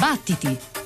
Battiti!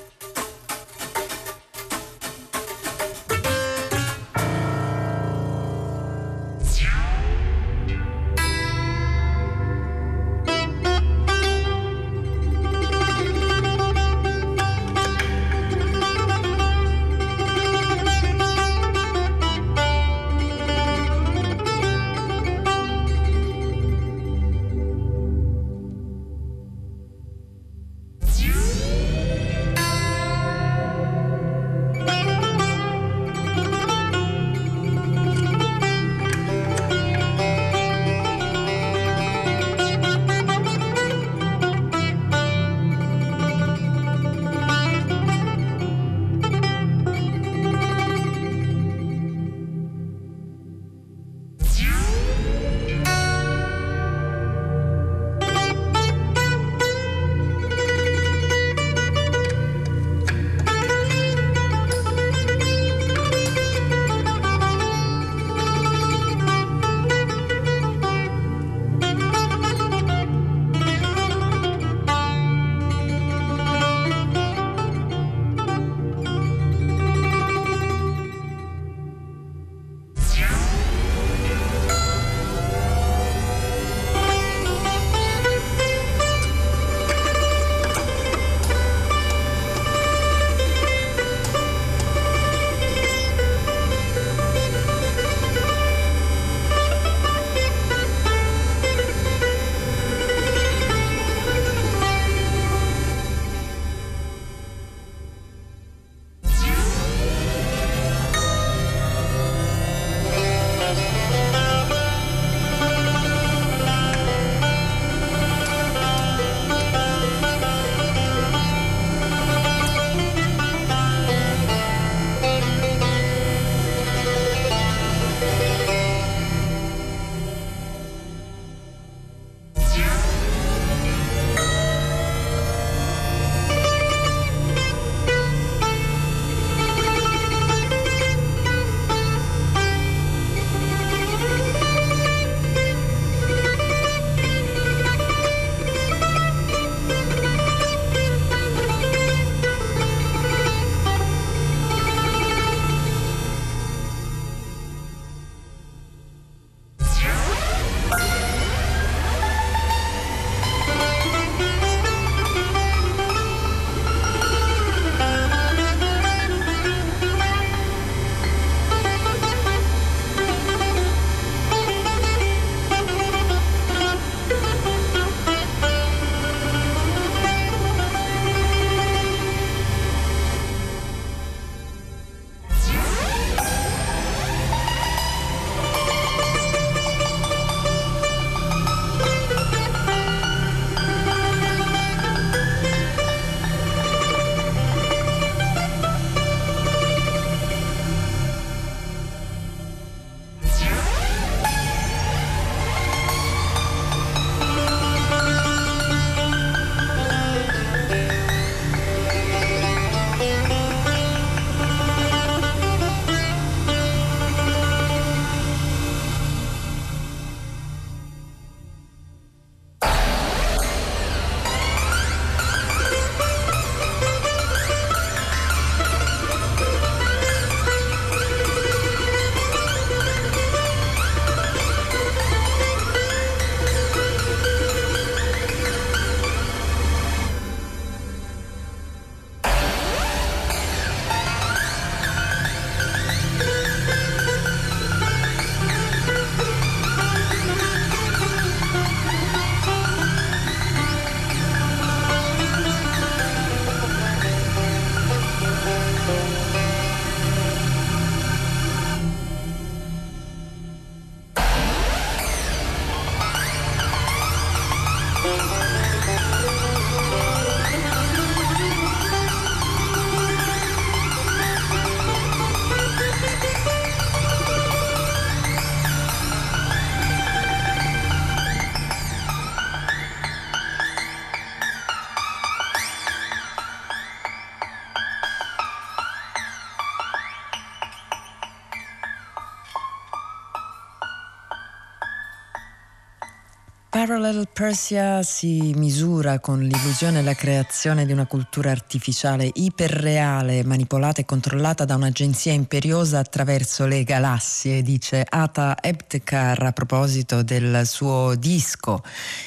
Parallel Persia si misura con l'illusione e la creazione di una cultura artificiale iperreale, manipolata e controllata da un'agenzia imperiosa attraverso le galassie, dice Ata Ebtekar a proposito del suo disco.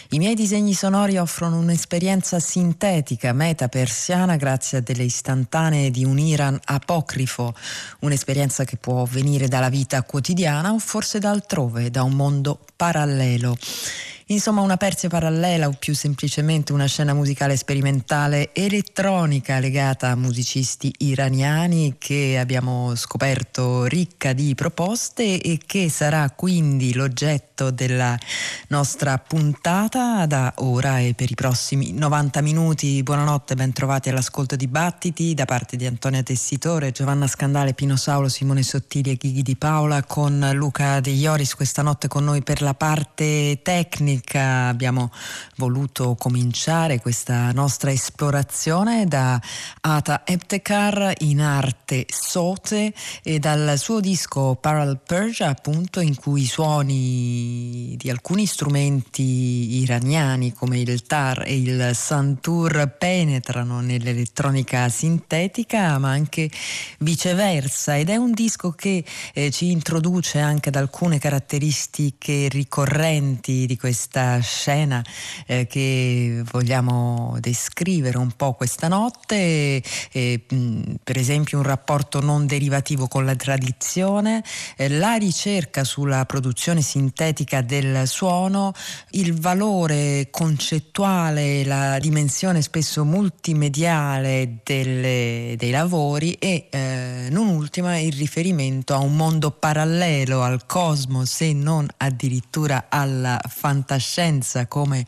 I miei disegni sonori offrono un'esperienza sintetica, meta-persiana, grazie a delle istantanee di un Iran apocrifo, un'esperienza che può venire dalla vita quotidiana o forse da altrove, da un mondo parallelo. Insomma, una Persia parallela o più semplicemente una scena musicale sperimentale elettronica legata a musicisti iraniani che abbiamo scoperto ricca di proposte e che sarà quindi l'oggetto della nostra puntata da ora e per i prossimi 90 minuti. Buonanotte, ben trovati all'ascolto di Battiti da parte di Antonia Tessitore, Giovanna Scandale, Pino Saulo, Simone Sottili e Ghighi Di Paola con Luca De Ioris questa notte con noi per la parte tecnica Domenica abbiamo voluto cominciare questa nostra esplorazione da Ata Ebtekar in arte Sote e dal suo disco Parallel Persia appunto in cui i suoni di alcuni strumenti iraniani come il tar e il santur penetrano nell'elettronica sintetica ma anche viceversa. Ed è un disco che eh, ci introduce anche ad alcune caratteristiche ricorrenti di questa questa scena eh, che vogliamo descrivere un po' questa notte, eh, per esempio un rapporto non derivativo con la tradizione, eh, la ricerca sulla produzione sintetica del suono, il valore concettuale, la dimensione spesso multimediale delle, dei lavori e eh, non ultima il riferimento a un mondo parallelo al cosmos e non addirittura alla fantasia fantascienza come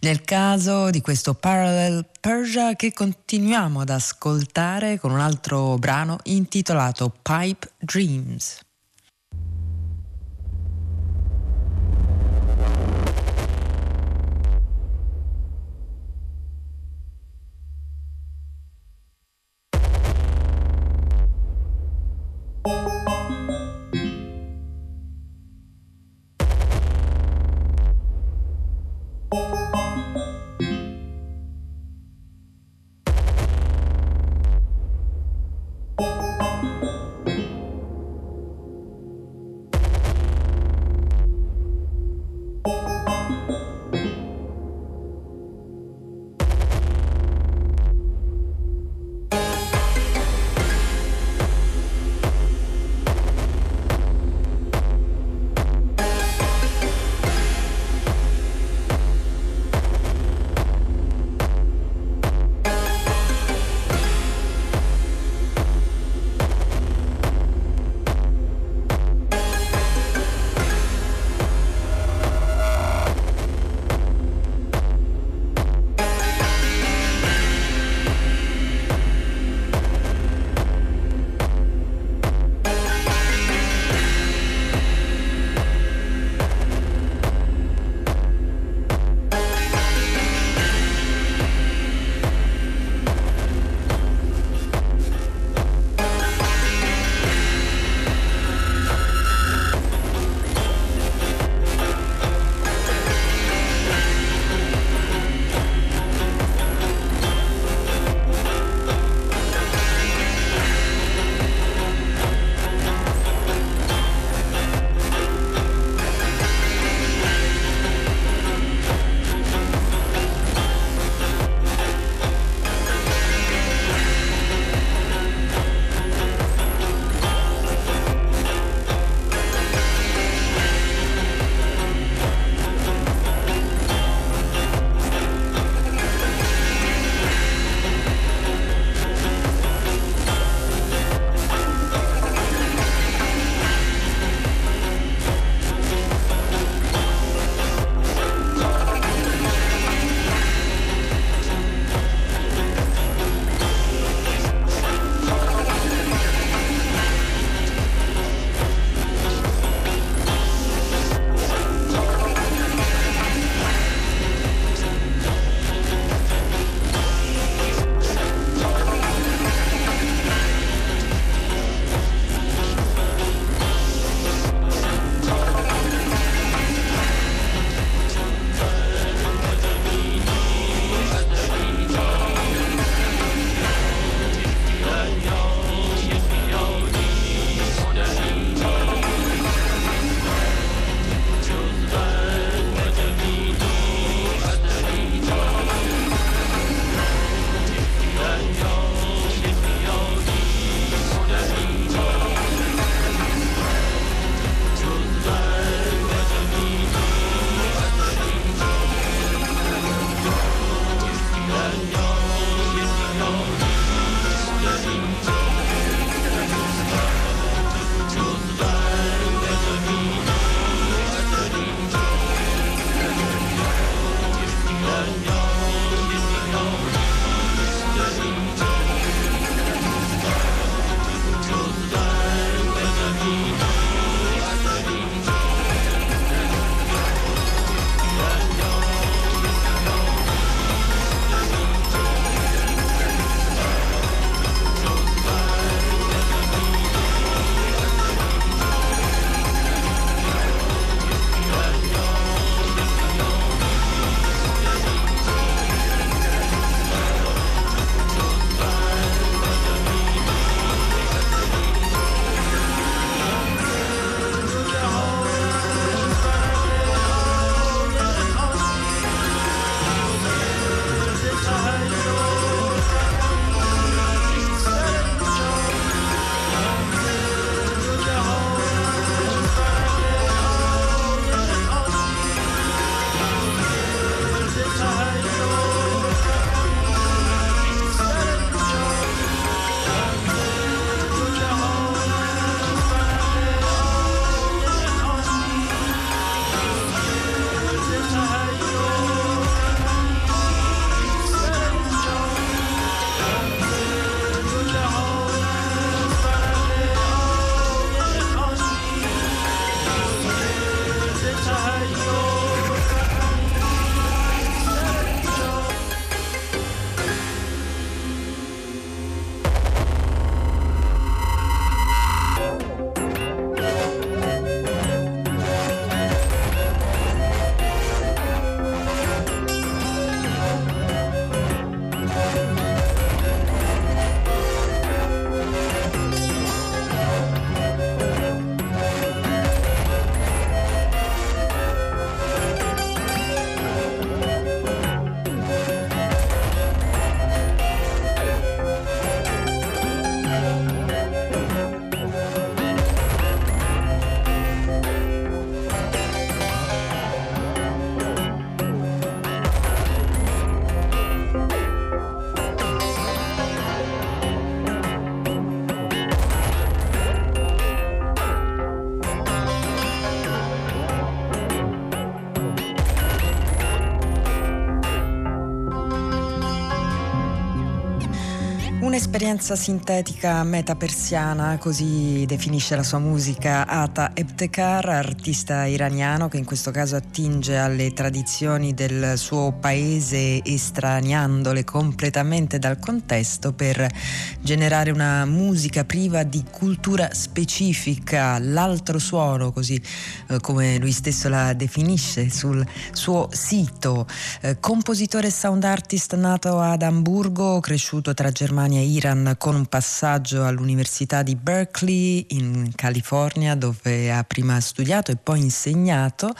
nel caso di questo Parallel Persia che continuiamo ad ascoltare con un altro brano intitolato Pipe Dreams. Un'esperienza sintetica metapersiana, così definisce la sua musica Ata Ebtekar, artista iraniano che in questo caso attinge alle tradizioni del suo paese estraniandole completamente dal contesto per generare una musica priva di cultura specifica, l'altro suono, così eh, come lui stesso la definisce sul suo sito. Eh, compositore e sound artist nato ad Amburgo, cresciuto tra Germania e Iran con un passaggio all'Università di Berkeley in California dove ha prima studiato e poi insegnato,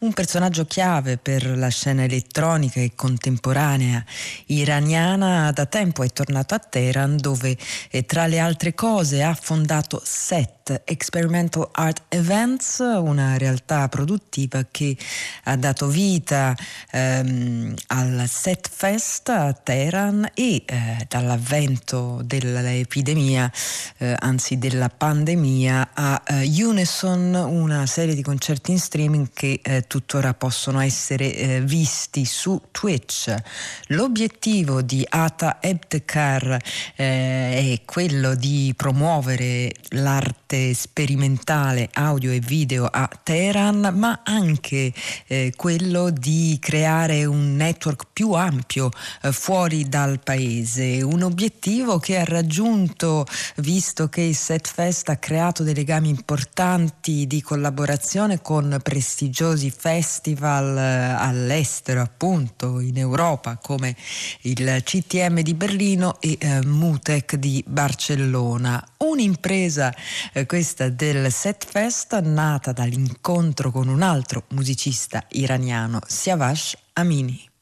un personaggio chiave per la scena elettronica e contemporanea iraniana, da tempo è tornato a Teheran dove eh, tra le altre cose ha fondato SET Experimental Art Events, una realtà produttiva che ha dato vita ehm, al Set Fest a Teheran e eh, dall'avvento dell'epidemia, eh, anzi della pandemia, a eh, Unison, una serie di concerti in streaming che eh, tuttora possono essere eh, visti su Twitch. L'obiettivo di Ata Ebtekar eh, è quello di promuovere l'arte Martín. Arte sperimentale audio e video a Teheran, ma anche eh, quello di creare un network più ampio eh, fuori dal paese, un obiettivo che ha raggiunto visto che il Setfest ha creato dei legami importanti di collaborazione con prestigiosi festival eh, all'estero, appunto in Europa come il CTM di Berlino e eh, Mutec di Barcellona. Un'impresa eh, questa del Set Fest nata dall'incontro con un altro musicista iraniano, Siavash Amini.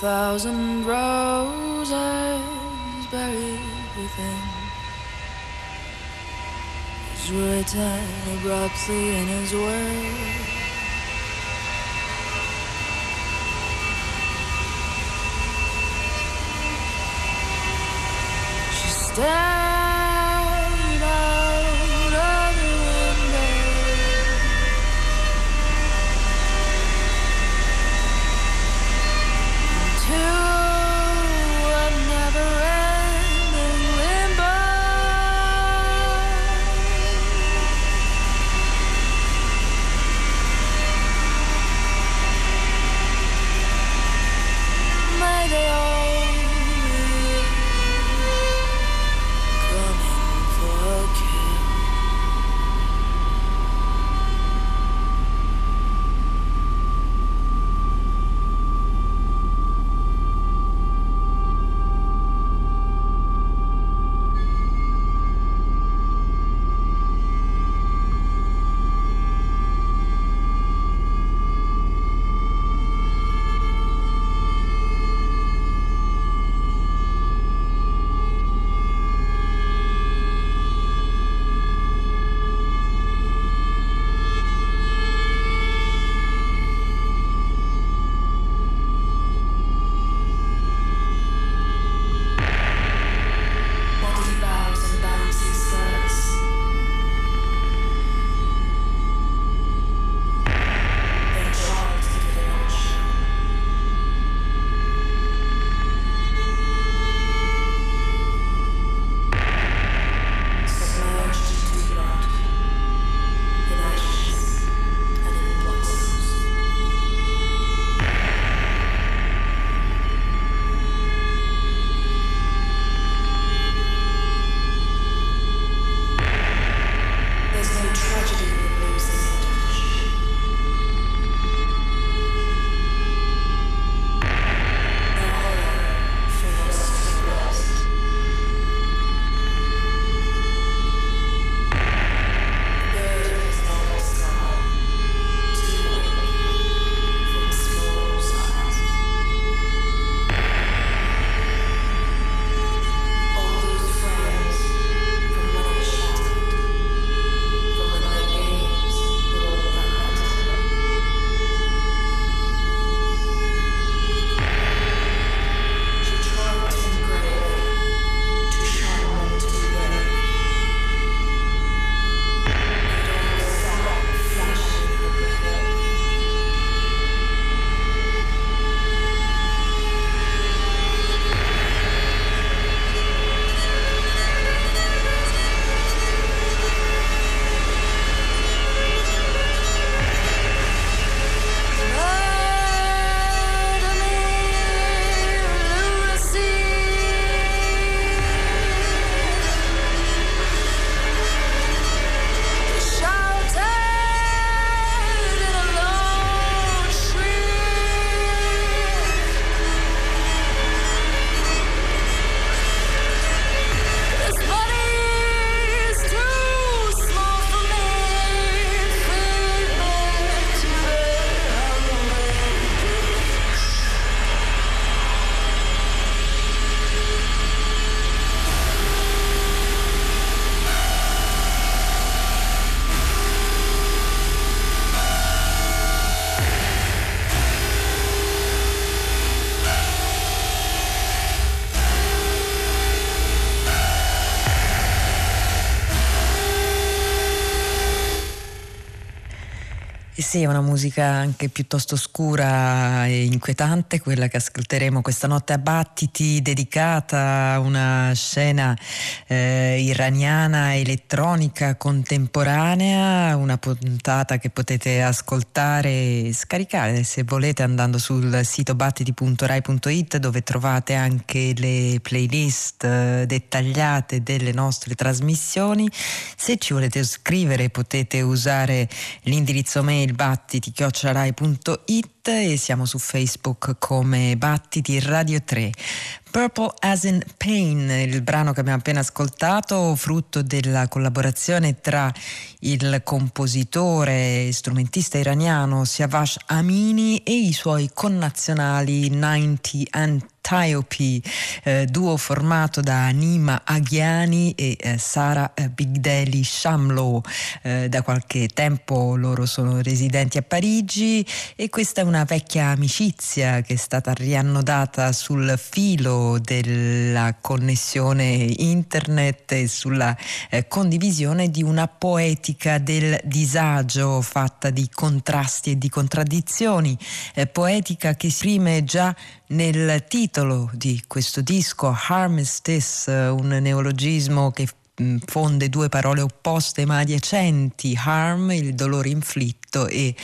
Thousand roses buried within is written abruptly in his word. She stands. Sì, è una musica anche piuttosto scura e inquietante, quella che ascolteremo questa notte a Battiti, dedicata a una scena eh, iraniana elettronica contemporanea, una puntata che potete ascoltare e scaricare se volete andando sul sito battiti.rai.it dove trovate anche le playlist eh, dettagliate delle nostre trasmissioni. Se ci volete scrivere potete usare l'indirizzo mail il battiti-rai.it e siamo su Facebook come Battiti Radio 3. Purple as in Pain, il brano che abbiamo appena ascoltato, frutto della collaborazione tra il compositore e strumentista iraniano Siavash Amini e i suoi connazionali 90 and eh, duo formato da Nima Aghiani e eh, Sara eh, Bigdeli Shamlo. Eh, da qualche tempo loro sono residenti a Parigi e questa è una vecchia amicizia che è stata riannodata sul filo della connessione internet e sulla eh, condivisione di una poetica del disagio fatta di contrasti e di contraddizioni, eh, poetica che esprime già nel titolo di questo disco, Armistice, un neologismo che fonde due parole opposte ma adiacenti, harm, il dolore inflitto e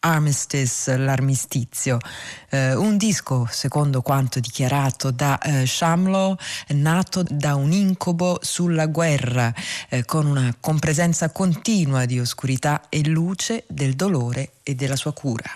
armistice, l'armistizio. Eh, un disco, secondo quanto dichiarato da eh, Shamlo, nato da un incubo sulla guerra, eh, con una compresenza continua di oscurità e luce del dolore e della sua cura.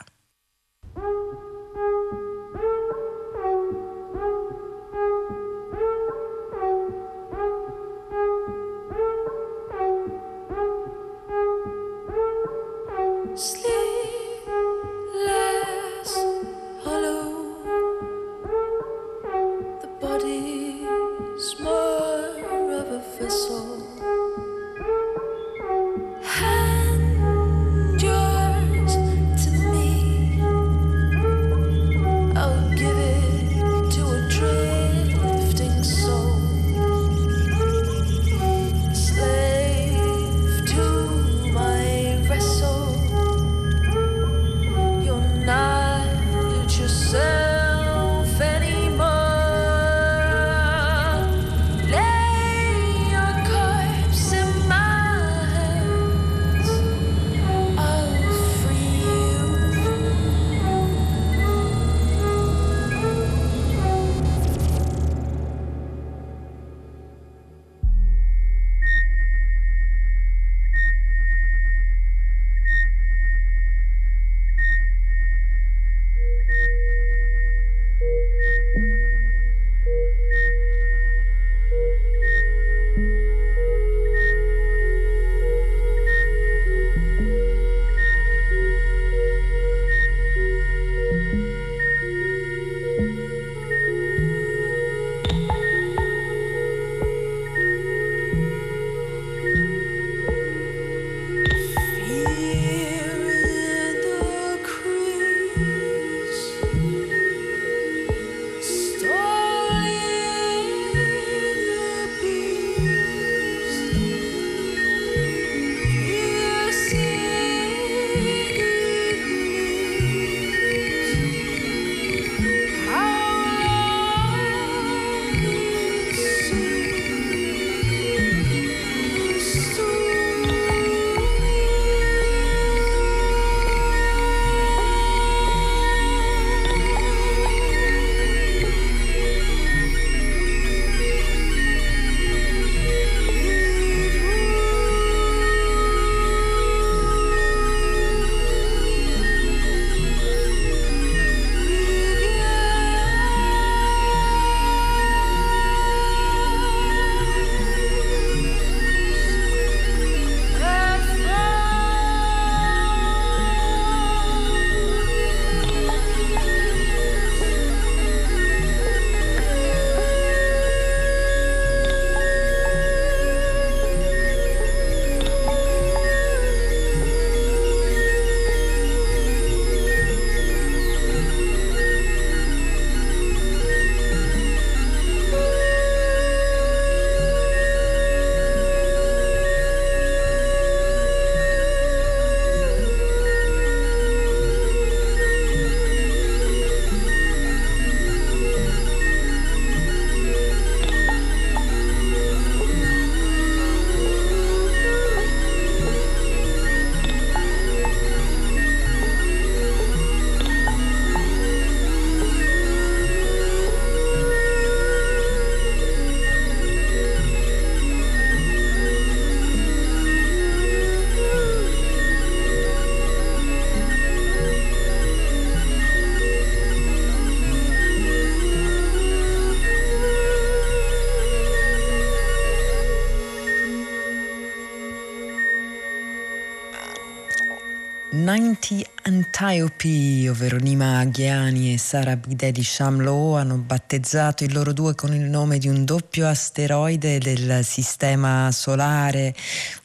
90 Antiope, ovvero Nima Aghiani e Sara Bidedi Shamlo, hanno battezzato il loro due con il nome di un doppio asteroide del sistema solare,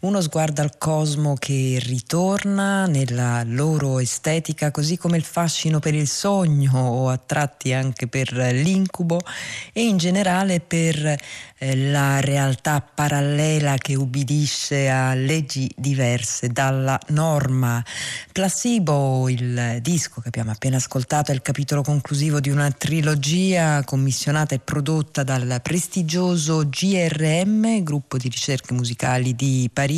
uno sguardo al cosmo che ritorna nella loro estetica, così come il fascino per il sogno o a tratti anche per l'incubo e in generale per eh, la realtà parallela che ubbidisce a leggi diverse dalla norma. Placebo, il disco che abbiamo appena ascoltato, è il capitolo conclusivo di una trilogia commissionata e prodotta dal prestigioso GRM, gruppo di ricerche musicali di Parigi,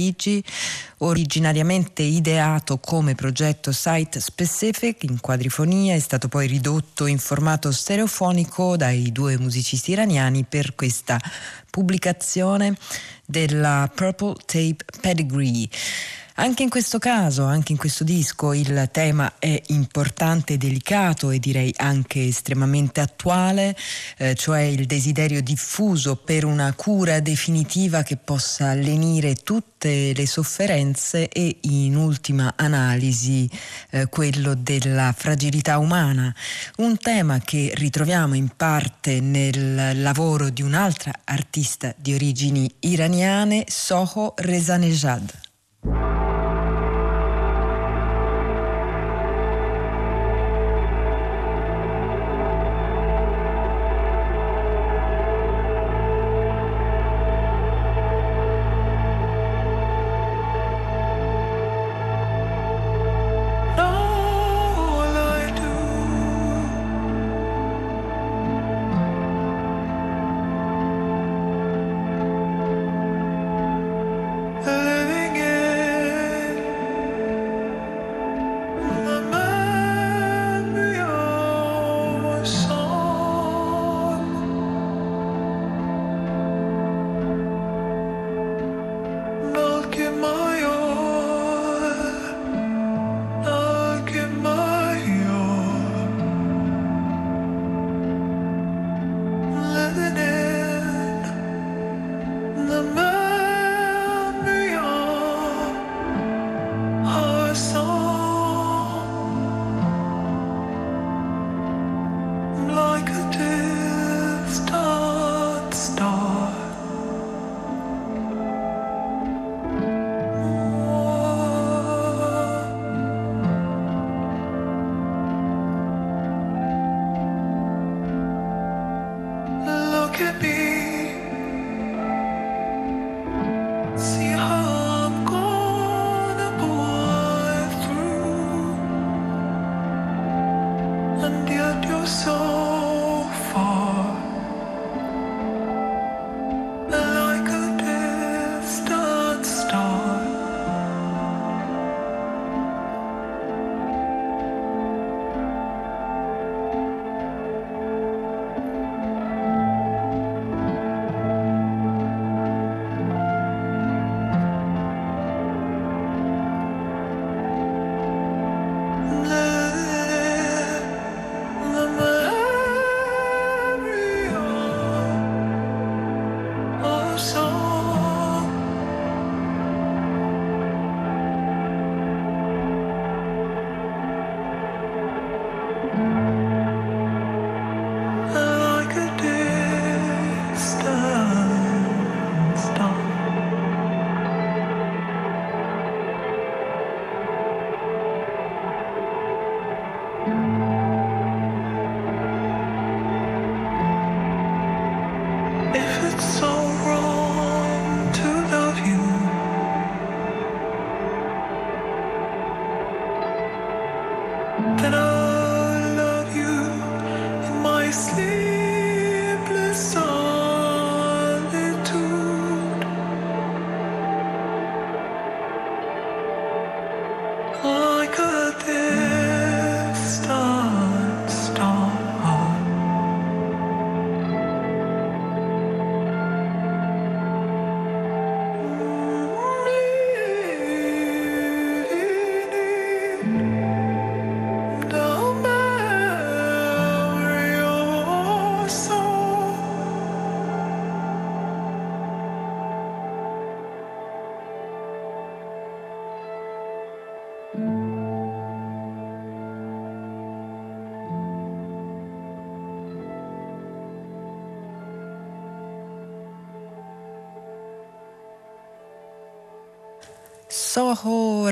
originariamente ideato come progetto site specific in quadrifonia, è stato poi ridotto in formato stereofonico dai due musicisti iraniani per questa pubblicazione della Purple Tape Pedigree. Anche in questo caso, anche in questo disco, il tema è importante, delicato e direi anche estremamente attuale, eh, cioè il desiderio diffuso per una cura definitiva che possa lenire tutte le sofferenze e in ultima analisi eh, quello della fragilità umana. Un tema che ritroviamo in parte nel lavoro di un'altra artista di origini iraniane, Soho Rezanejad.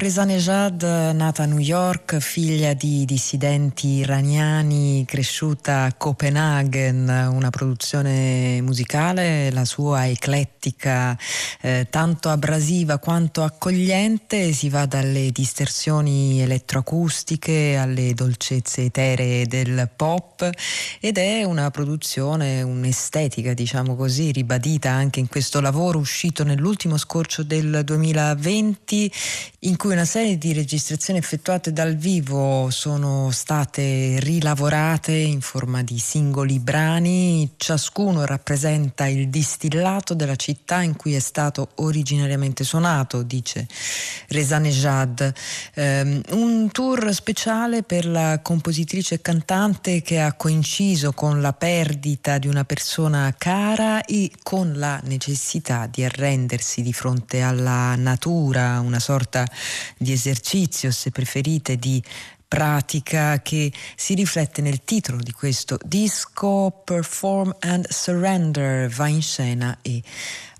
Soho Rezanejad, nata a New York, figlia di dissidenti iraniani, cresciuta a Copenaghen, una produzione musicale, la sua eclettica, eh, tanto abrasiva quanto accogliente, si va dalle distorsioni elettroacustiche alle dolcezze eteree del pop ed è una produzione, un'estetica, diciamo così, ribadita anche in questo lavoro uscito nell'ultimo scorcio del 2020 in cui una serie di registrazioni effettuate dal vivo sono state rilavorate in forma di singoli brani, ciascuno rappresenta il distillato della città in cui è stato originariamente suonato, dice Rezanejad. Um, un tour speciale per la compositrice e cantante che ha coinciso con la perdita di una persona cara e con la necessità di arrendersi di fronte alla natura, una sorta di esercizio, se preferite, di pratica che si riflette nel titolo di questo disco Perform and Surrender, va in scena e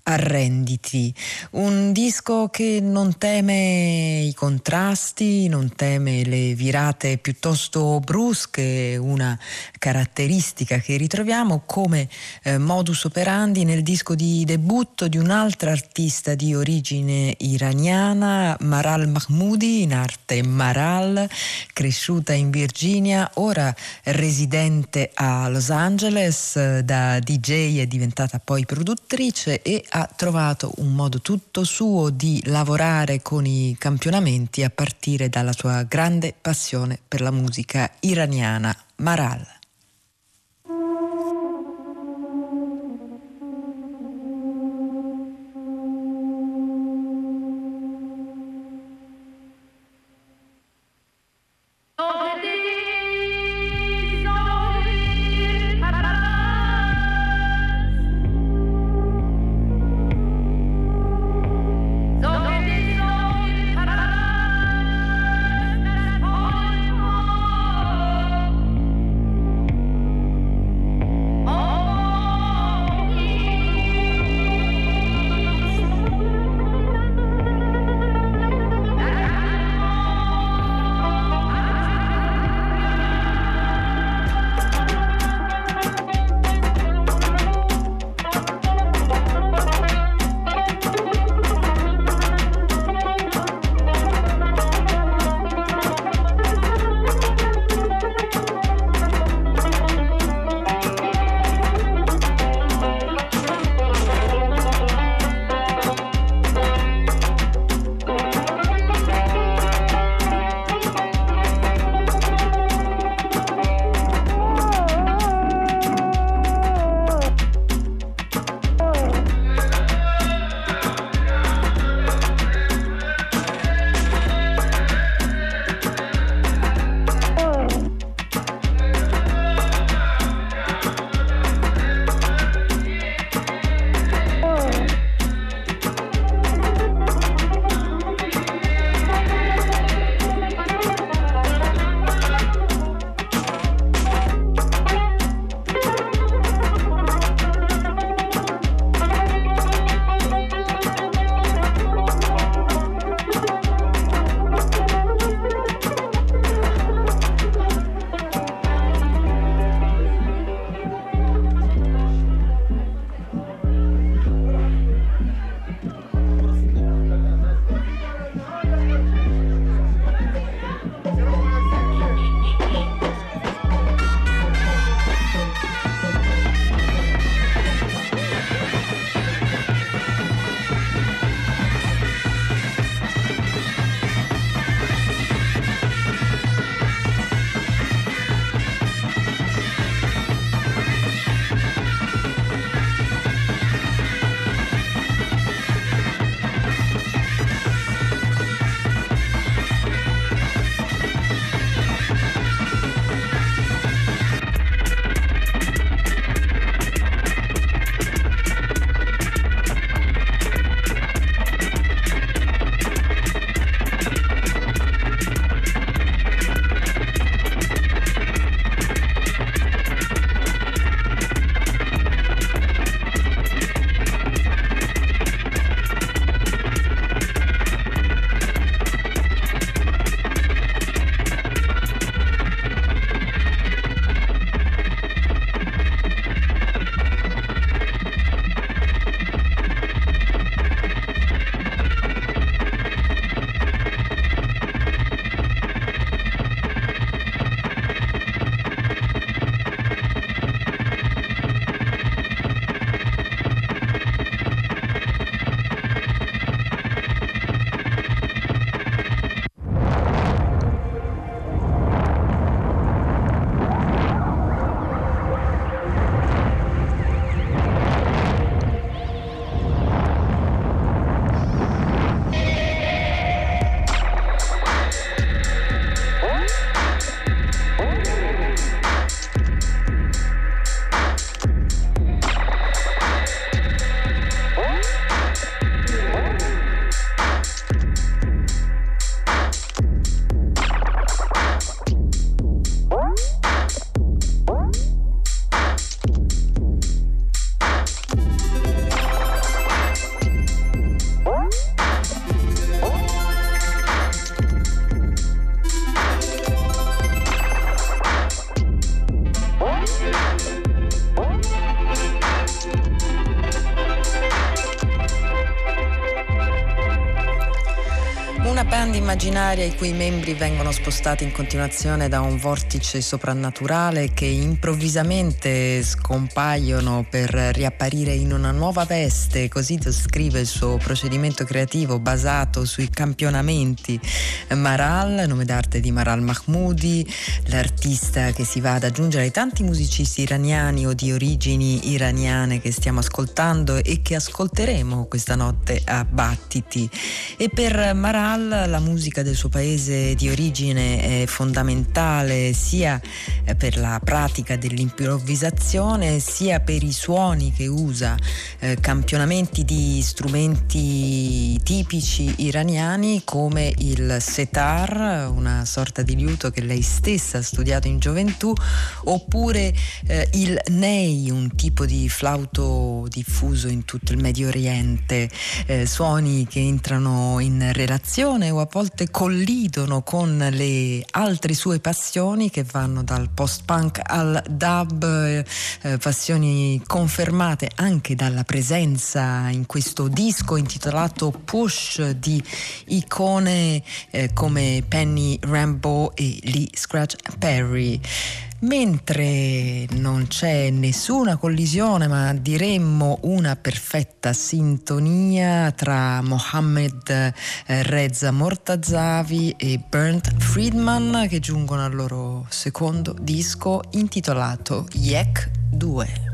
Arrenditi, un disco che non teme i contrasti, non teme le virate piuttosto brusche, una caratteristica che ritroviamo come eh, modus operandi nel disco di debutto di un'altra artista di origine iraniana, Maral Mahmoudi, in arte Maral, cresciuta in Virginia, ora residente a Los Angeles, da DJ è diventata poi produttrice e ha trovato un modo tutto suo di lavorare con i campionamenti a partire dalla sua grande passione per la musica iraniana, Maral. Immaginaria i cui membri vengono spostati in continuazione da un vortice soprannaturale che improvvisamente scompaiono per riapparire in una nuova veste, così descrive il suo procedimento creativo basato sui campionamenti. Maral, nome d'arte di Maral Mahmoudi, l'artista che si va ad aggiungere ai tanti musicisti iraniani o di origini iraniane che stiamo ascoltando e che ascolteremo questa notte a Battiti. E per Maral la musica del suo paese di origine è fondamentale sia per la pratica dell'improvvisazione sia per i suoni che usa, eh, campionamenti di strumenti tipici iraniani come il setar, una sorta di liuto che lei stessa ha studiato in gioventù, oppure eh, il ney, un tipo di flauto diffuso in tutto il Medio Oriente, eh, suoni che entrano in relazione o a volte collidono con le altre sue passioni che vanno dal post-punk al dub, eh, passioni confermate anche dalla presenza in questo disco intitolato Push di icone eh, come Penny Rambo e Lee Scratch Perry. Mentre non c'è nessuna collisione, ma diremmo una perfetta sintonia tra Mohammed eh, Reza Mortazavi e Bernd Friedman che giungono al loro secondo disco intitolato Yek 2.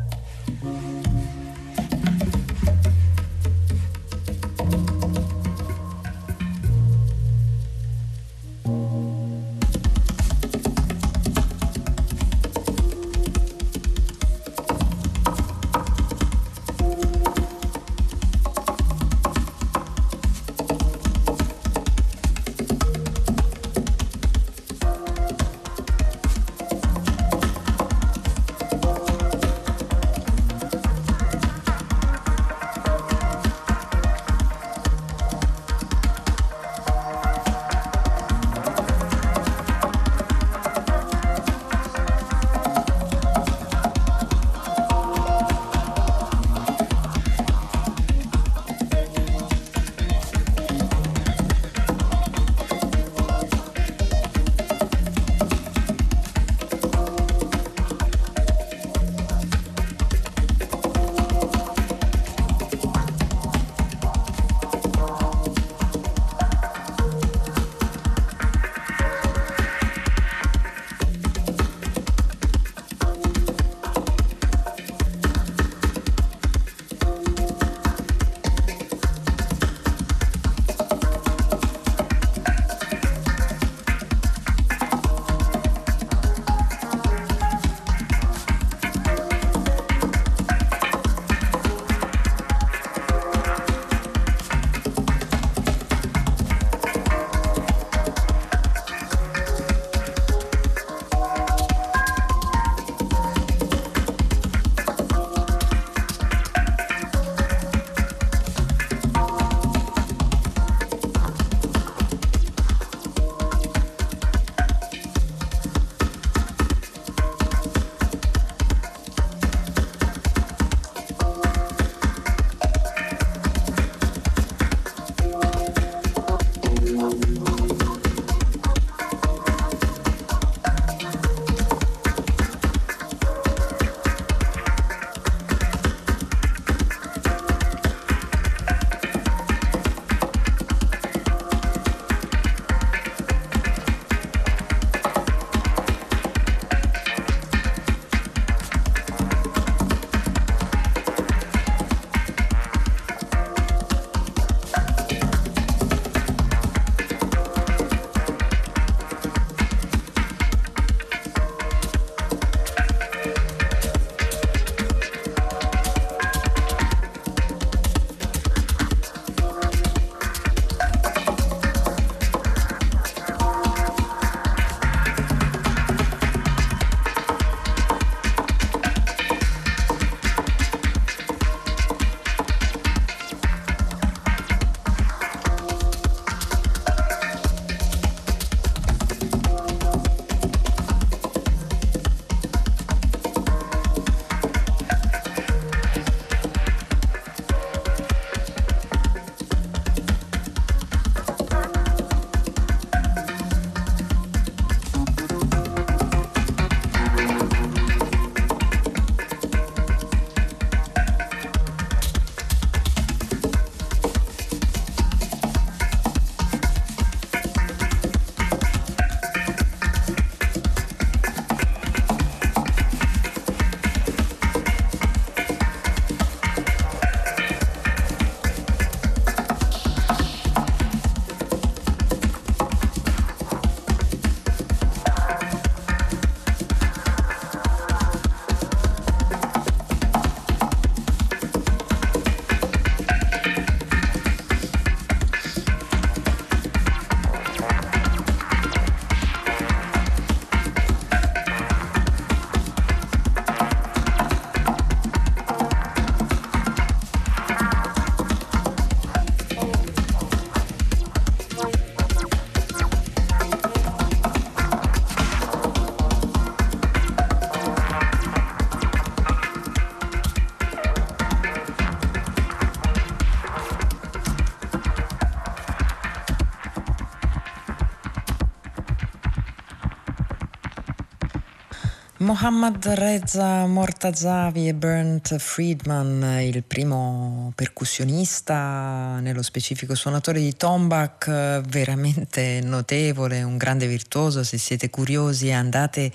Mohammad Reza Mortazavi e Bernd Friedman, il primo percussionista, nello specifico suonatore di tombak, veramente notevole, un grande virtuoso. Se siete curiosi andate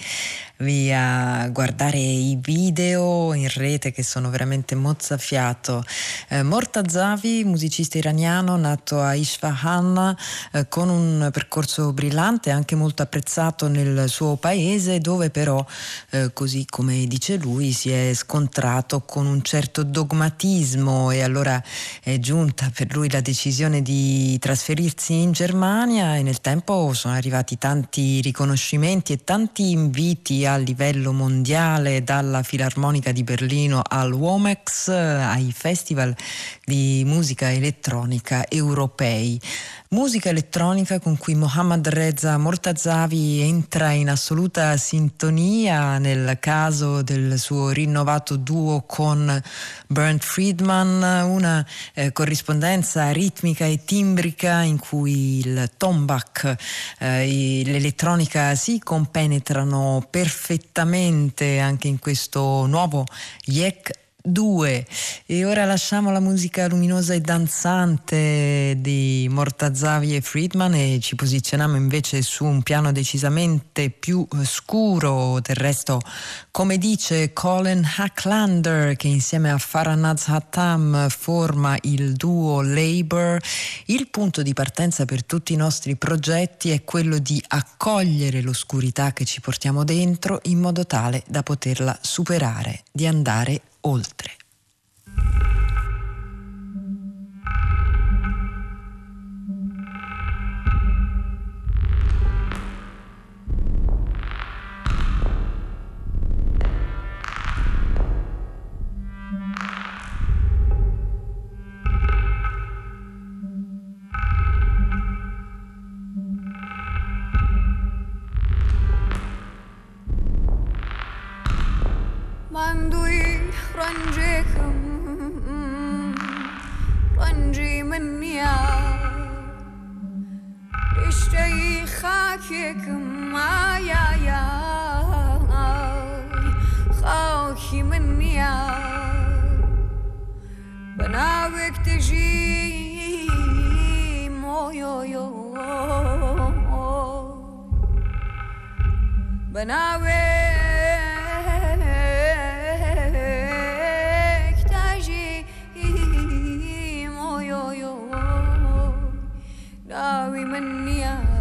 a guardare i video in rete che sono veramente mozzafiato. Eh, Mortazavi, musicista iraniano nato a Isfahan eh, con un percorso brillante, anche molto apprezzato nel suo paese, dove però, eh, così come dice lui, si è scontrato con un certo dogmatismo e allora è giunta per lui la decisione di trasferirsi in Germania e nel tempo sono arrivati tanti riconoscimenti e tanti inviti a livello mondiale, dalla Filarmonica di Berlino al Womex, ai festival di musica elettronica europei. Musica elettronica con cui Mohammad Reza Mortazavi entra in assoluta sintonia nel caso del suo rinnovato duo con Bernd Friedman, una eh, corrispondenza ritmica e timbrica in cui il tombak e eh, l'elettronica si compenetrano perfettamente anche in questo nuovo Yek 2 e ora lasciamo la musica luminosa e danzante di Mortazavi e Friedman e ci posizioniamo invece su un piano decisamente più scuro. Del resto come dice Colin Hacklander che insieme a Faranaz Hattam forma il duo Labor il punto di partenza per tutti i nostri progetti è quello di accogliere l'oscurità che ci portiamo dentro in modo tale da poterla superare di andare oltre. Mandui رنجكم رنجي مني اشتي خاككم يا يا؟ خاكي مني بناوك تجي مو يو يو. بناوك Subramania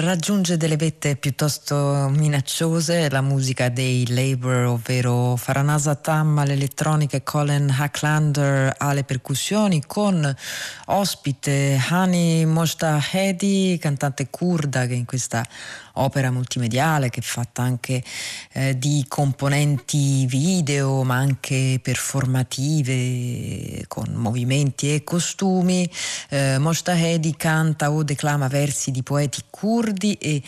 raggiunge delle vette piuttosto minacciose la musica dei Labour, ovvero Faranasa Tam all'elettronica e Colin Hacklander alle percussioni, con ospite Hani Moshtahedi, cantante kurda che in questa opera multimediale che è fatta anche eh, di componenti video ma anche performative con movimenti e costumi. Eh, Moshtahedi canta o declama versi di poeti curdi e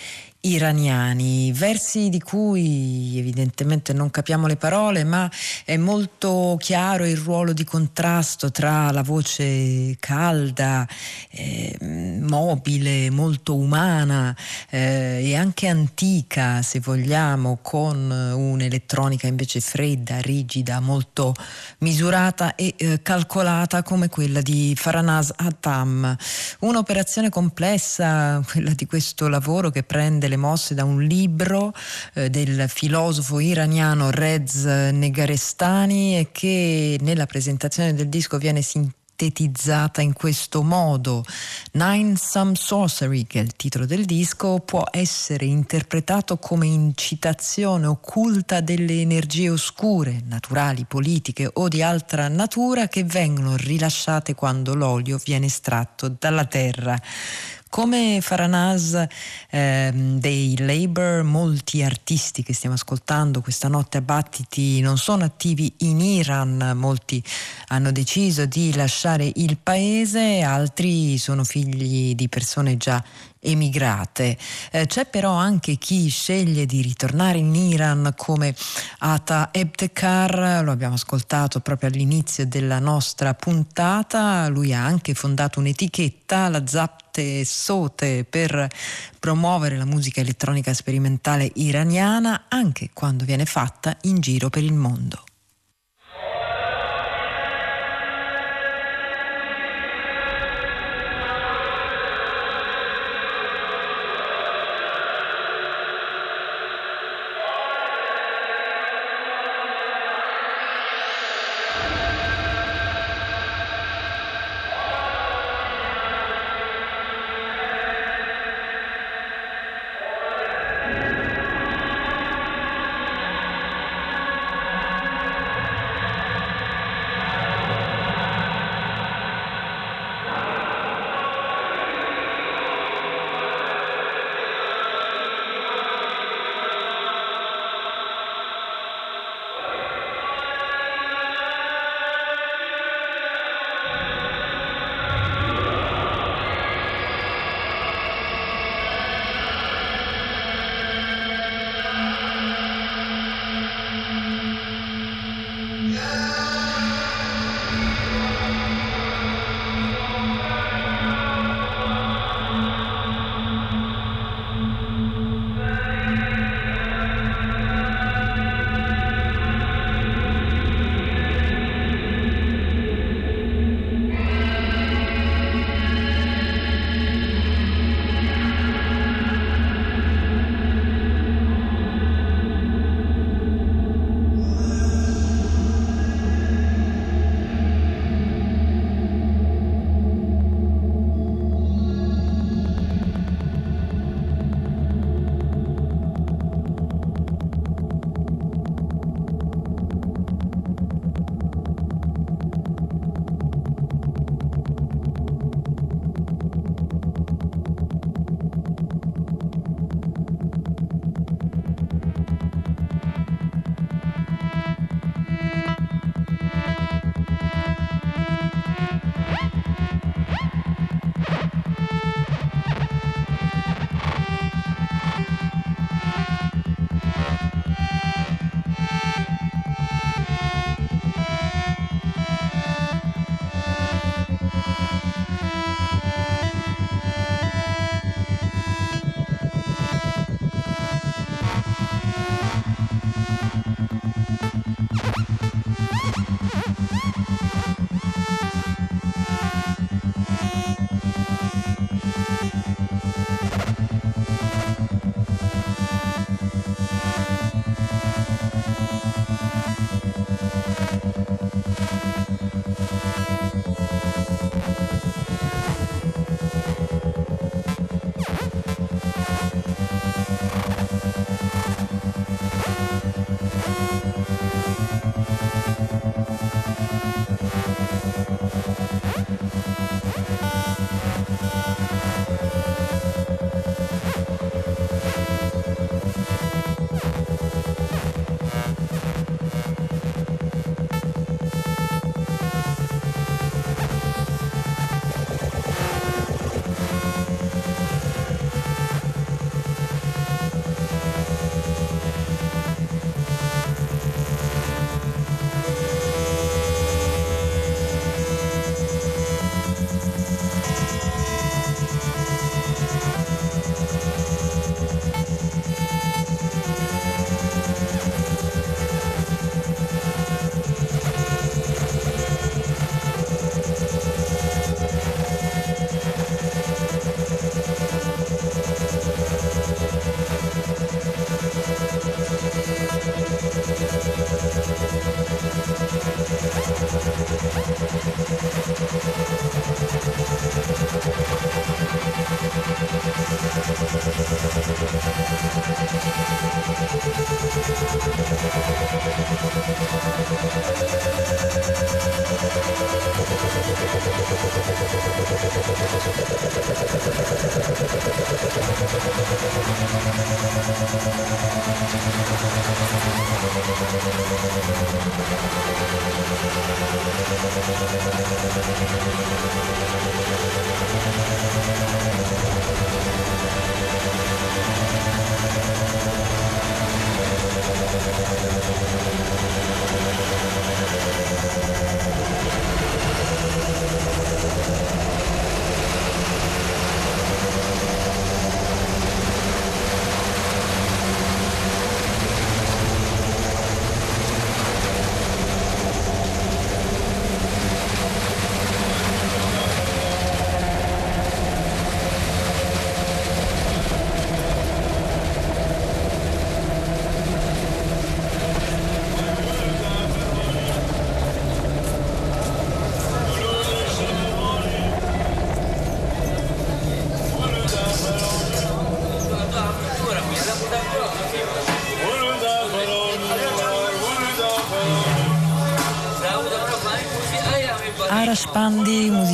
iraniani, versi di cui evidentemente non capiamo le parole, ma è molto chiaro il ruolo di contrasto tra la voce calda, eh, mobile, molto umana eh, e anche antica, se vogliamo, con un'elettronica invece fredda, rigida, molto misurata e eh, calcolata come quella di Faranaz Atam. Un'operazione complessa, quella di questo lavoro che prende le mosse da un libro eh, del filosofo iraniano Rez Negarestani e che nella presentazione del disco viene sintetizzata in questo modo. Nine Some Sorcery, che è il titolo del disco, può essere interpretato come incitazione occulta delle energie oscure, naturali, politiche o di altra natura che vengono rilasciate quando l'olio viene estratto dalla terra. Come Faranaz eh, dei Labour, molti artisti che stiamo ascoltando questa notte a Battiti non sono attivi in Iran, molti hanno deciso di lasciare il paese, altri sono figli di persone già emigrate. Eh, c'è però anche chi sceglie di ritornare in Iran come Ata Ebtekar, lo abbiamo ascoltato proprio all'inizio della nostra puntata, lui ha anche fondato un'etichetta, la Zapte Sote, per promuovere la musica elettronica sperimentale iraniana anche quando viene fatta in giro per il mondo.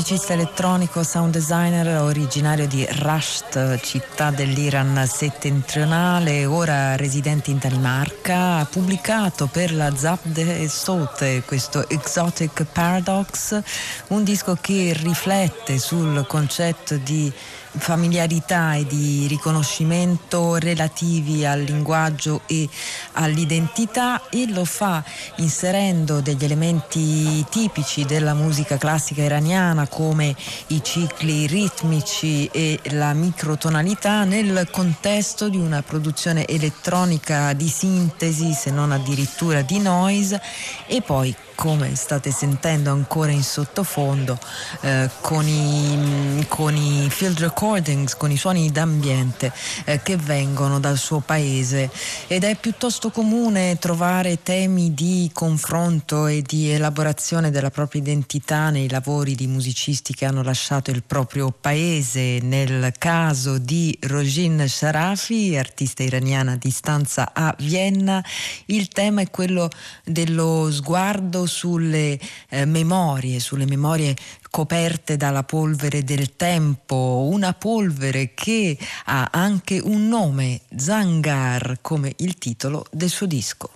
Musicista elettronico, sound designer originario di Rasht, città dell'Iran settentrionale, ora residente in Danimarca, ha pubblicato per la Zabde Sote questo Exotic Paradox, un disco che riflette sul concetto di familiarità e di riconoscimento relativi al linguaggio e all'identità e lo fa inserendo degli elementi tipici della musica classica iraniana come i cicli ritmici e la microtonalità nel contesto di una produzione elettronica di sintesi se non addirittura di noise. E poi come state sentendo ancora in sottofondo, eh, con, i, con, i, field recordings, con i suoni d'ambiente eh, che vengono dal suo paese ed è piuttosto comune trovare temi di confronto e di elaborazione della propria identità nei lavori di musicisti che hanno lasciato il proprio paese. Nel caso di Rojin Sharafi, artista iraniana di stanza a Vienna, il tema è quello dello sguardo sulle eh, memorie, sulle memorie coperte dalla polvere del tempo, una polvere che ha anche un nome, Zangar, come il titolo del suo disco.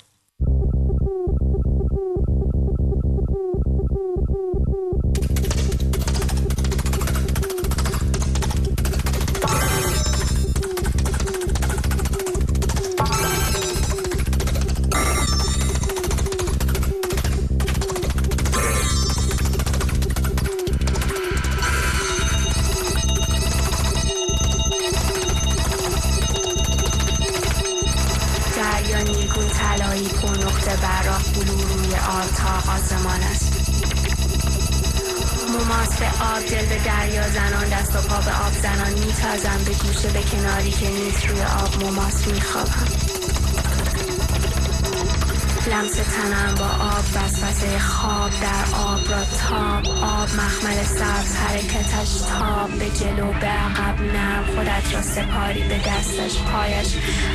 کاری به دستش پایش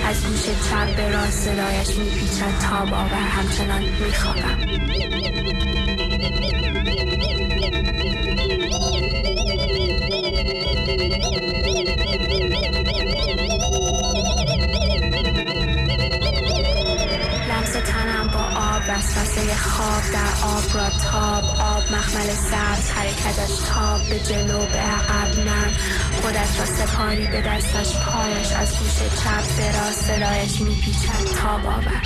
از گوش چپ به راست صدایش میپیچد تا باور همچنان میخوابم. خواب در آب را تاب آب مخمل سبز حرکتش تاب به جلو به عقب نم. خودش را سپاری به دستش پایش از گوش چپ به راست صدایش میپیچد تاب آور.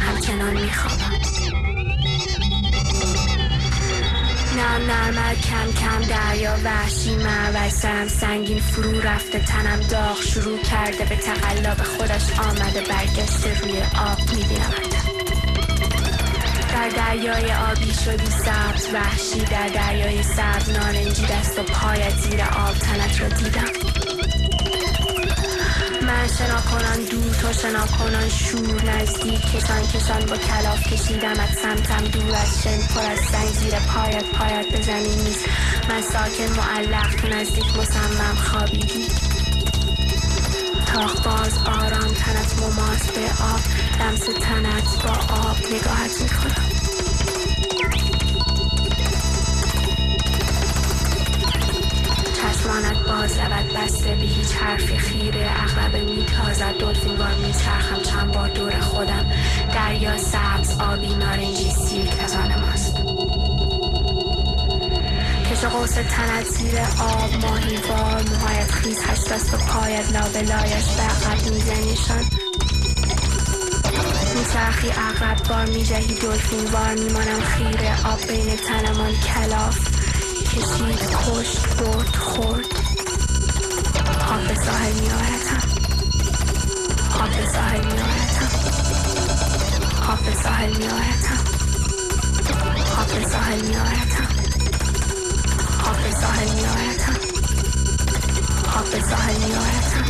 همچنان میخوابم. نم نرمد کم کم دریا وحشی مرور سنگین فرو رفته تنم داغ شروع کرده به تقلب خودش آمده برگشته روی آب. می‌بینم در دریای آبی شدی سبز وحشی در دریای سبز نارنجی دست و پایت زیر آب تنت رو دیدم. من شنا کنان دور تو شنا کنان شور. نزدیک کشان کشان با کلاف کشیدم از سمتم. دور از شن پر از سنگ زیر پایت پایت به زمین نیست. من ساکن معلق تو نزدیک مصمم خوابیدی. تاخ باز آرام تنت مماس به آب. لمس تنت با آب نگاهت می‌کنم. چشمانت باز لبت بسته به هیچ حرفی خیره. اغلب میتازد دلفین وار میچرخم. چند بار دور خودم. دریا سبز آبی نارنجی سیرک از آن ماست. کش قوس تنت زیر آب ماهی بار موهایت خیز هست دست و پایت لابلایش به عقب میزنیشان میچرخی اقرب بار میجهی دلفین وار میمانم خیره. آب بین تنمان کلاف. کشید کشت برد خورد. حافظ آب میارتم حافظ صاحب میارتم حافظ صاحب میارتم حافظ ساحلی میارتم حافظ صاحب میارتم حافظ صاحب میارتم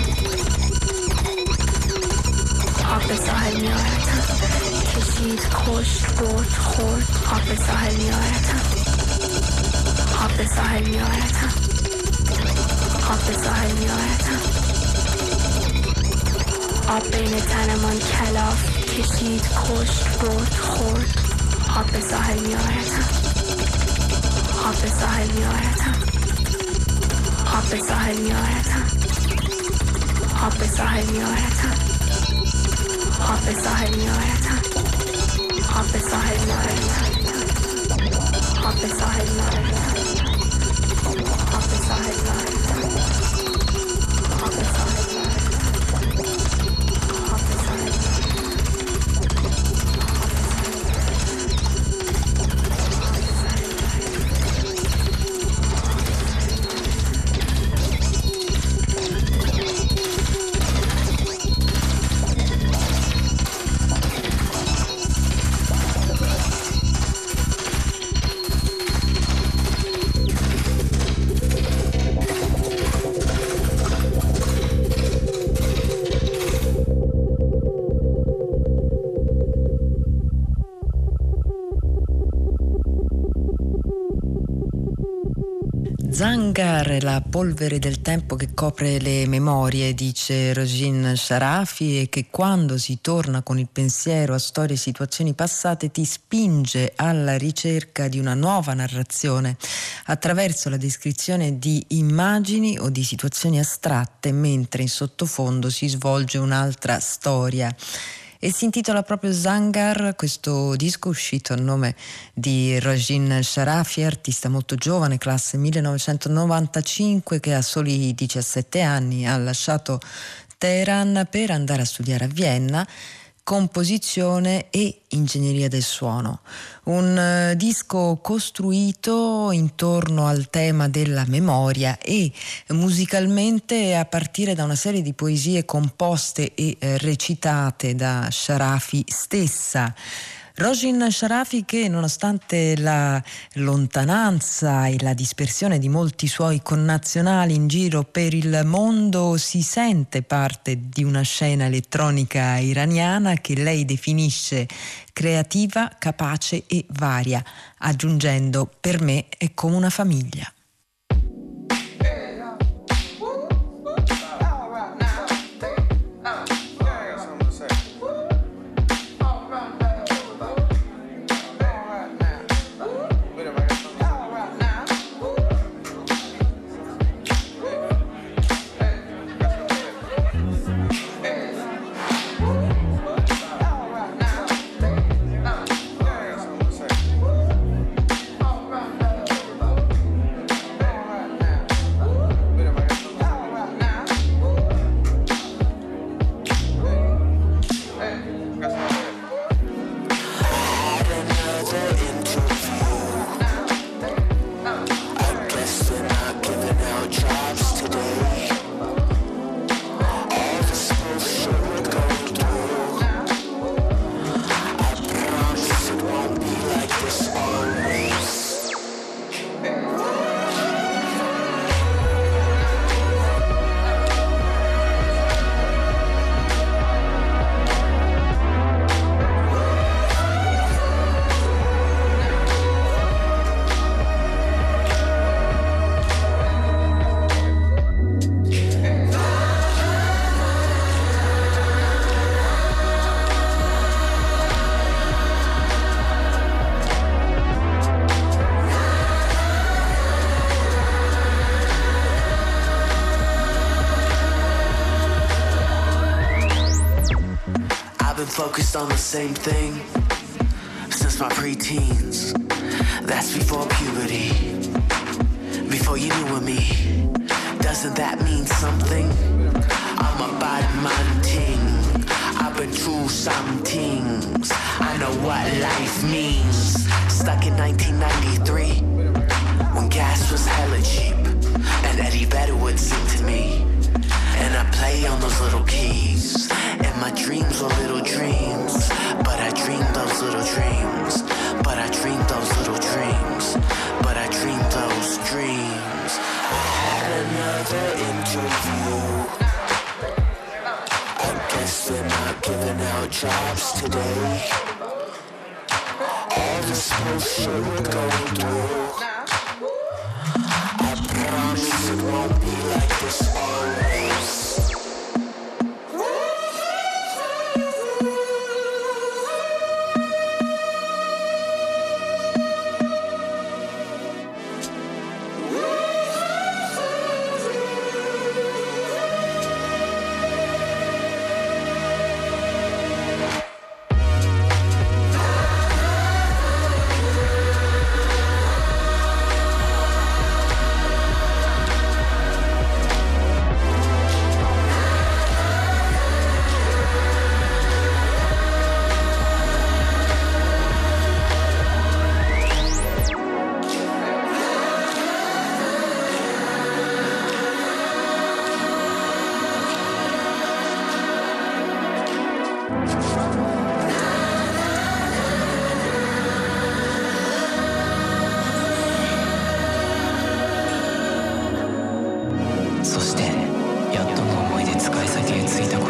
حافظ صاحب میارتم کشید کشت برد خورد. میارتم آب به ساحل میارتم آب به ساحل میارتم آب بین تنمان کلاف کشید کشت برد خورد آب به ساحل میارتم آب به ساحل میارتم آب به ساحل میارتم آب به ساحل میارتم آب به ساحل میارتم آب Zangar, la polvere del tempo che copre le memorie, dice Rosine Sharafi, e che quando si torna con il pensiero a storie e situazioni passate ti spinge alla ricerca di una nuova narrazione attraverso la descrizione di immagini o di situazioni astratte, mentre in sottofondo si svolge un'altra storia e si intitola proprio Zangar, questo disco uscito a nome di Rajin Sharafi, artista molto giovane, classe 1995, che a soli 17 anni ha lasciato Teheran per andare a studiare a Vienna composizione e ingegneria del suono. Un uh, disco costruito intorno al tema della memoria e musicalmente a partire da una serie di poesie composte e uh, recitate da Sharafi stessa. Rojin Sharafi che nonostante la lontananza e la dispersione di molti suoi connazionali in giro per il mondo si sente parte di una scena elettronica iraniana che lei definisce creativa, capace e varia, aggiungendo per me è come una famiglia. Focused on the same thing since my preteens. That's before puberty. before you knew of me. Doesn't that mean something? I'm a bad man ting. I've been through some things. I know what life means. Stuck in 1993 when gas was hella cheap. And Eddie Vedder would sing to me. And I play on those little keys. And my dreams are little dreams. But I dream those little dreams. But I dream those little dreams. But I dream those dreams. I had another interview. I guess they're not giving out jobs today. All this bullshit we're going through. I promise it won't be like this always. そしてやっとの思いで使い先へ着いた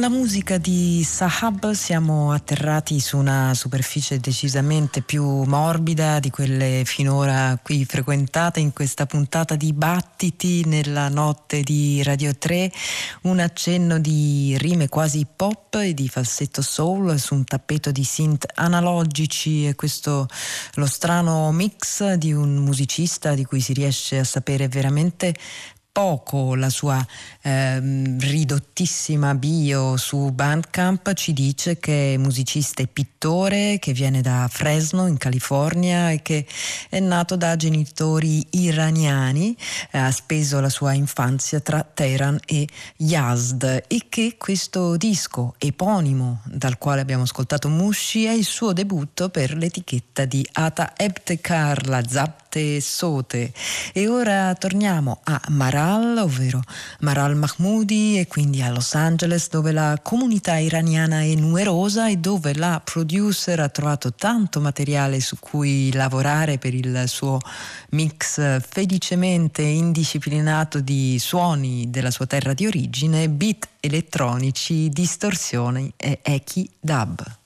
la musica di Sahab siamo atterrati su una superficie decisamente più morbida di quelle finora qui frequentate in questa puntata di Battiti nella notte di Radio 3, un accenno di rime quasi pop e di falsetto soul su un tappeto di synth analogici e questo lo strano mix di un musicista di cui si riesce a sapere veramente poco la sua ehm, ridottissima bio su Bandcamp ci dice che è musicista e pittore che viene da Fresno in California e che è nato da genitori iraniani, eh, ha speso la sua infanzia tra Teheran e Yazd e che questo disco eponimo dal quale abbiamo ascoltato Mushi è il suo debutto per l'etichetta di Ata Ebtekar, la Zapte Sote. E ora torniamo a Marat Maral, ovvero Maral Mahmoudi e quindi a Los Angeles dove la comunità iraniana è numerosa e dove la producer ha trovato tanto materiale su cui lavorare per il suo mix felicemente indisciplinato di suoni della sua terra di origine, beat elettronici, distorsioni e echi dub.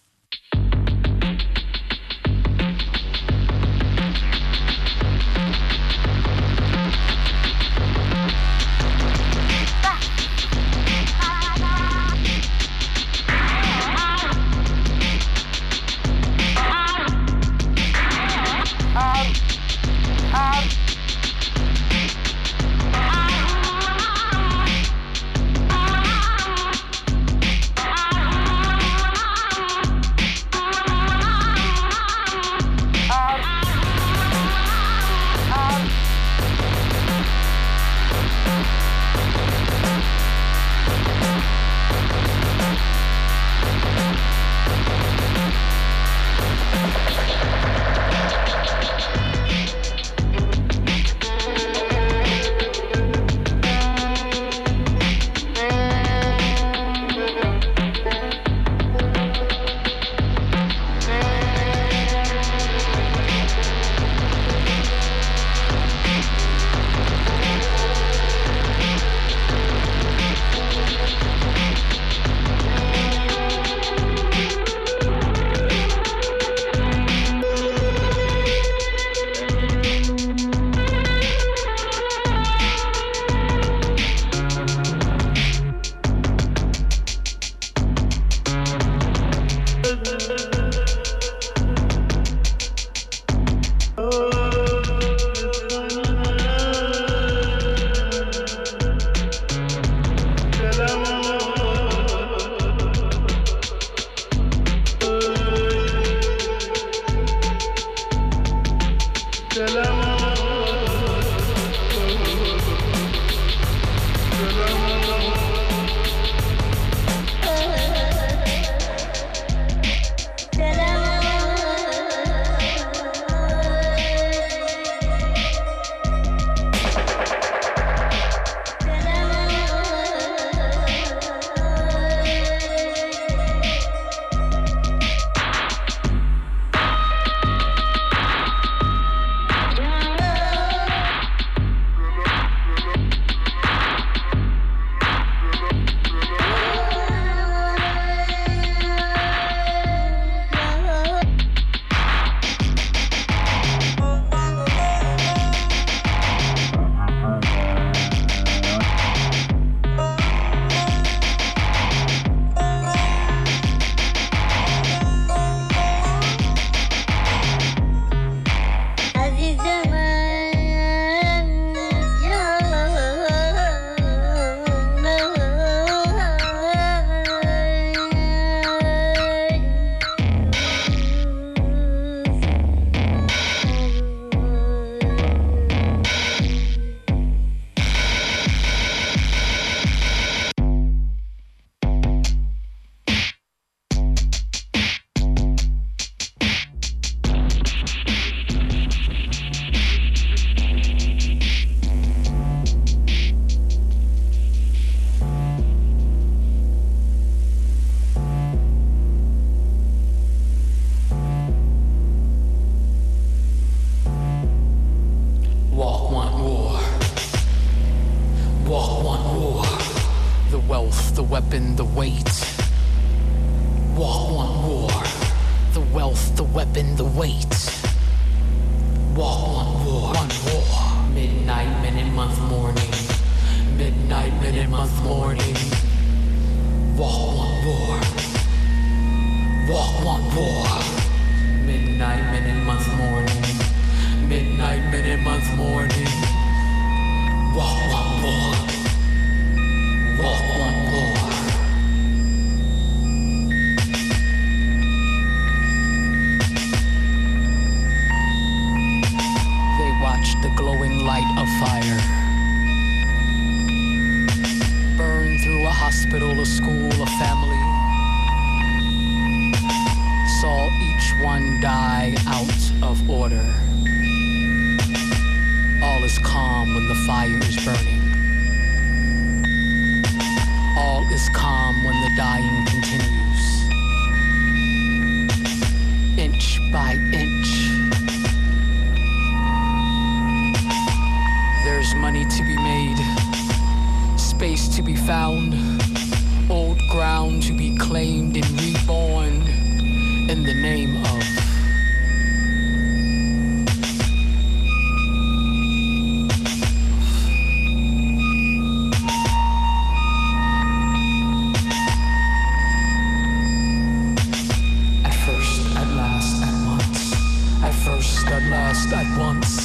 Of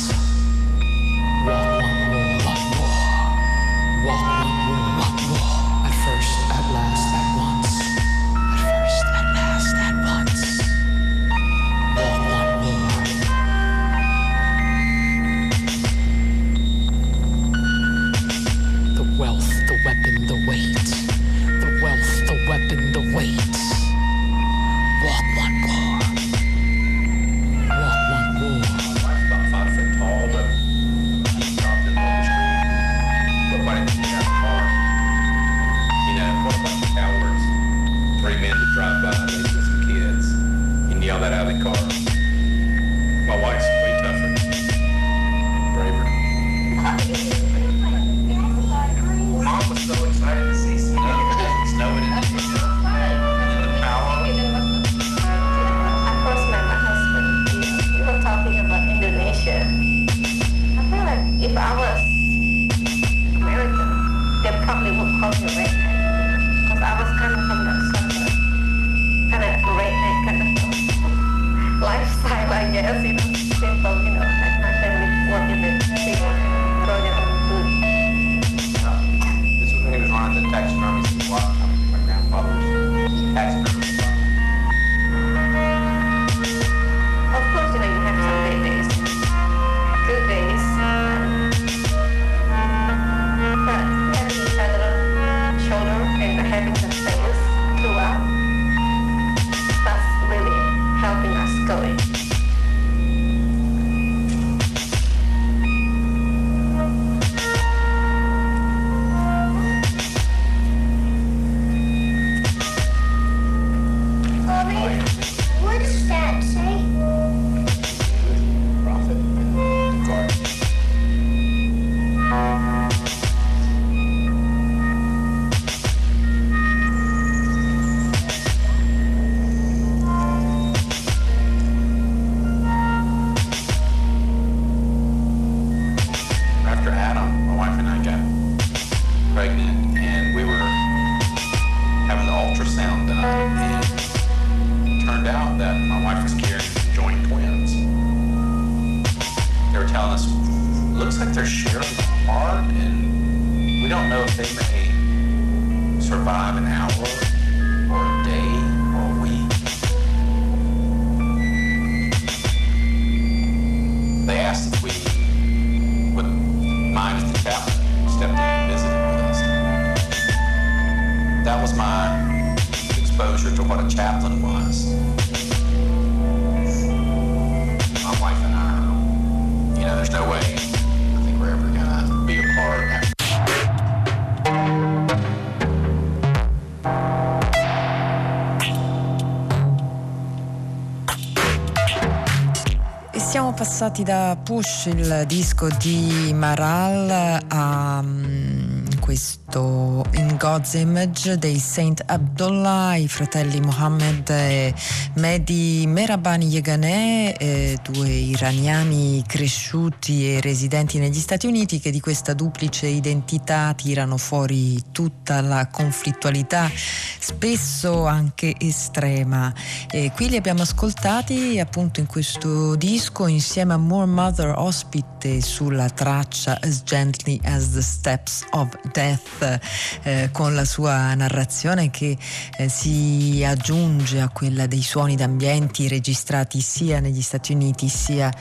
passati da Push, il disco di Maral, a mm, questo God's Image dei Saint Abdullah, i fratelli Mohammed e Mehdi Merabani Yeganeh, eh, due iraniani cresciuti e residenti negli Stati Uniti che di questa duplice identità tirano fuori tutta la conflittualità, spesso anche estrema. E qui li abbiamo ascoltati appunto in questo disco insieme a More Mother ospite sulla traccia As Gently as the Steps of Death eh, con la sua narrazione che eh, si aggiunge a quella dei suoni d'ambienti registrati sia negli Stati Uniti sia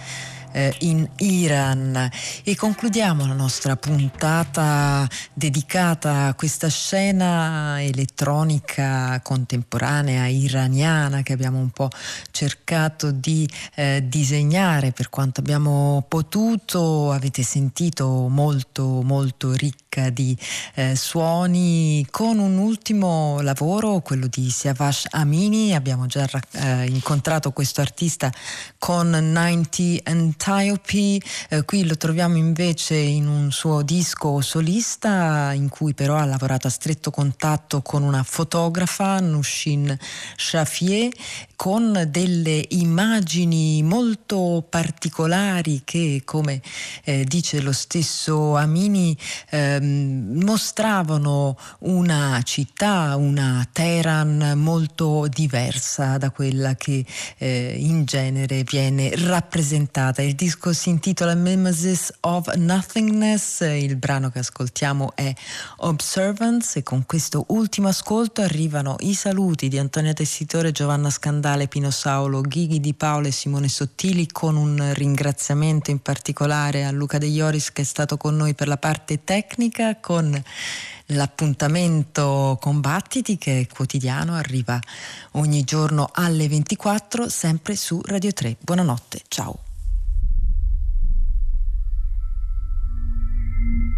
eh, in Iran. E concludiamo la nostra puntata dedicata a questa scena elettronica contemporanea iraniana che abbiamo un po' cercato di eh, disegnare. Per quanto abbiamo potuto avete sentito molto molto ricca di eh, suoni. Con un ultimo lavoro quello di Siavash Amini abbiamo già eh, incontrato questo artista con 90 Antiope, eh, qui lo troviamo invece in un suo disco solista in cui però ha lavorato a stretto contatto con una fotografa, Nushin Shafier, con delle immagini molto particolari che, come eh, dice lo stesso Amini, ehm, mostravano una città, una Teheran molto diversa da quella che eh, in genere viene rappresentata. Il disco si intitola Mimesis of Nothingness, il brano che ascoltiamo è Observance e con questo ultimo ascolto arrivano i saluti di Antonia Tessitore, Giovanna Scandale, Pino Saulo, Ghighi Di Paolo e Simone Sottili con un ringraziamento in particolare a Luca De Ioris che è stato con noi per la parte tecnica con l'appuntamento Combattiti che è quotidiano, arriva ogni giorno alle 24 sempre su Radio 3. Buonanotte, ciao. Thank you.